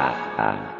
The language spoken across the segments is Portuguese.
Dadah.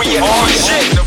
Be oh shit.